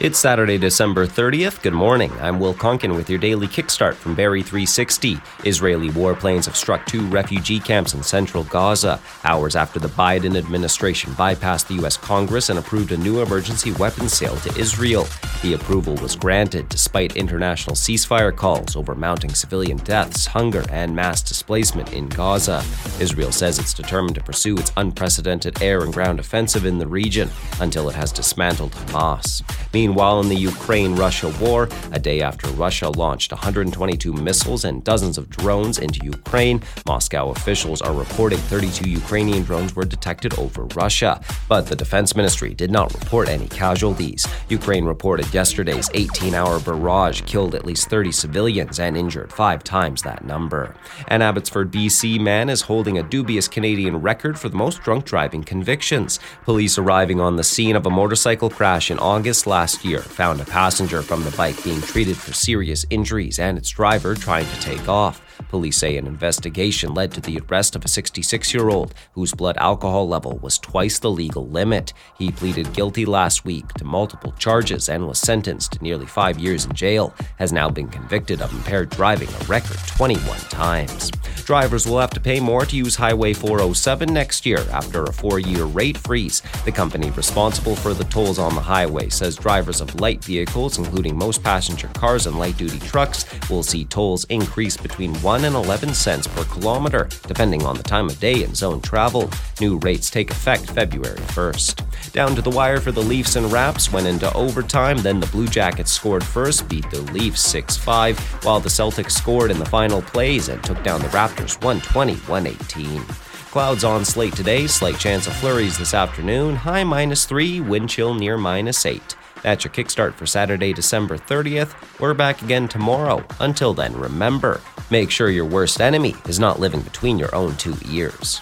It's Saturday, December 30th. Good morning. I'm Will Konkin with your daily kickstart from Barrie 360. Israeli warplanes have struck two refugee camps in central Gaza, hours after the Biden administration bypassed the U.S. Congress and approved a new emergency weapons sale to Israel. The approval was granted despite international ceasefire calls over mounting civilian deaths, hunger, and mass displacement in Gaza. Israel says it's determined to pursue its unprecedented air and ground offensive in the region until it has dismantled Hamas. Meanwhile, in the Ukraine Russia war, a day after Russia launched 122 missiles and dozens of drones into Ukraine, Moscow officials are reporting 32 Ukrainian drones were detected over Russia. But the defense ministry did not report any casualties. Ukraine reported yesterday's 18 hour barrage killed at least 30 civilians and injured five times that number. An Abbotsford, BC man is holding a dubious Canadian record for the most drunk driving convictions. Police arriving on the scene of a motorcycle crash in August last year found a passenger from the bike being treated for serious injuries and its driver trying to take off. Police say an investigation led to the arrest of a 66 year old whose blood alcohol level was twice the legal limit. He pleaded guilty last week to multiple charges and was sentenced to nearly five years in jail, has now been convicted of impaired driving a record 21 times. Drivers will have to pay more to use Highway 407 next year after a four year rate freeze. The company responsible for the tolls on the highway says drivers of light vehicles, including most passenger cars and light duty trucks, will see tolls increase between 1 and 11 cents per kilometer, depending on the time of day and zone traveled. New rates take effect February 1st. Down to the wire for the Leafs and Raps went into overtime, then the Blue Jackets scored first, beat the Leafs 6 5, while the Celtics scored in the final plays and took down the Raptors 120 118. Clouds on slate today, slight chance of flurries this afternoon, high minus 3, wind chill near minus 8. That's your kickstart for Saturday, December 30th. We're back again tomorrow. Until then, remember make sure your worst enemy is not living between your own two ears.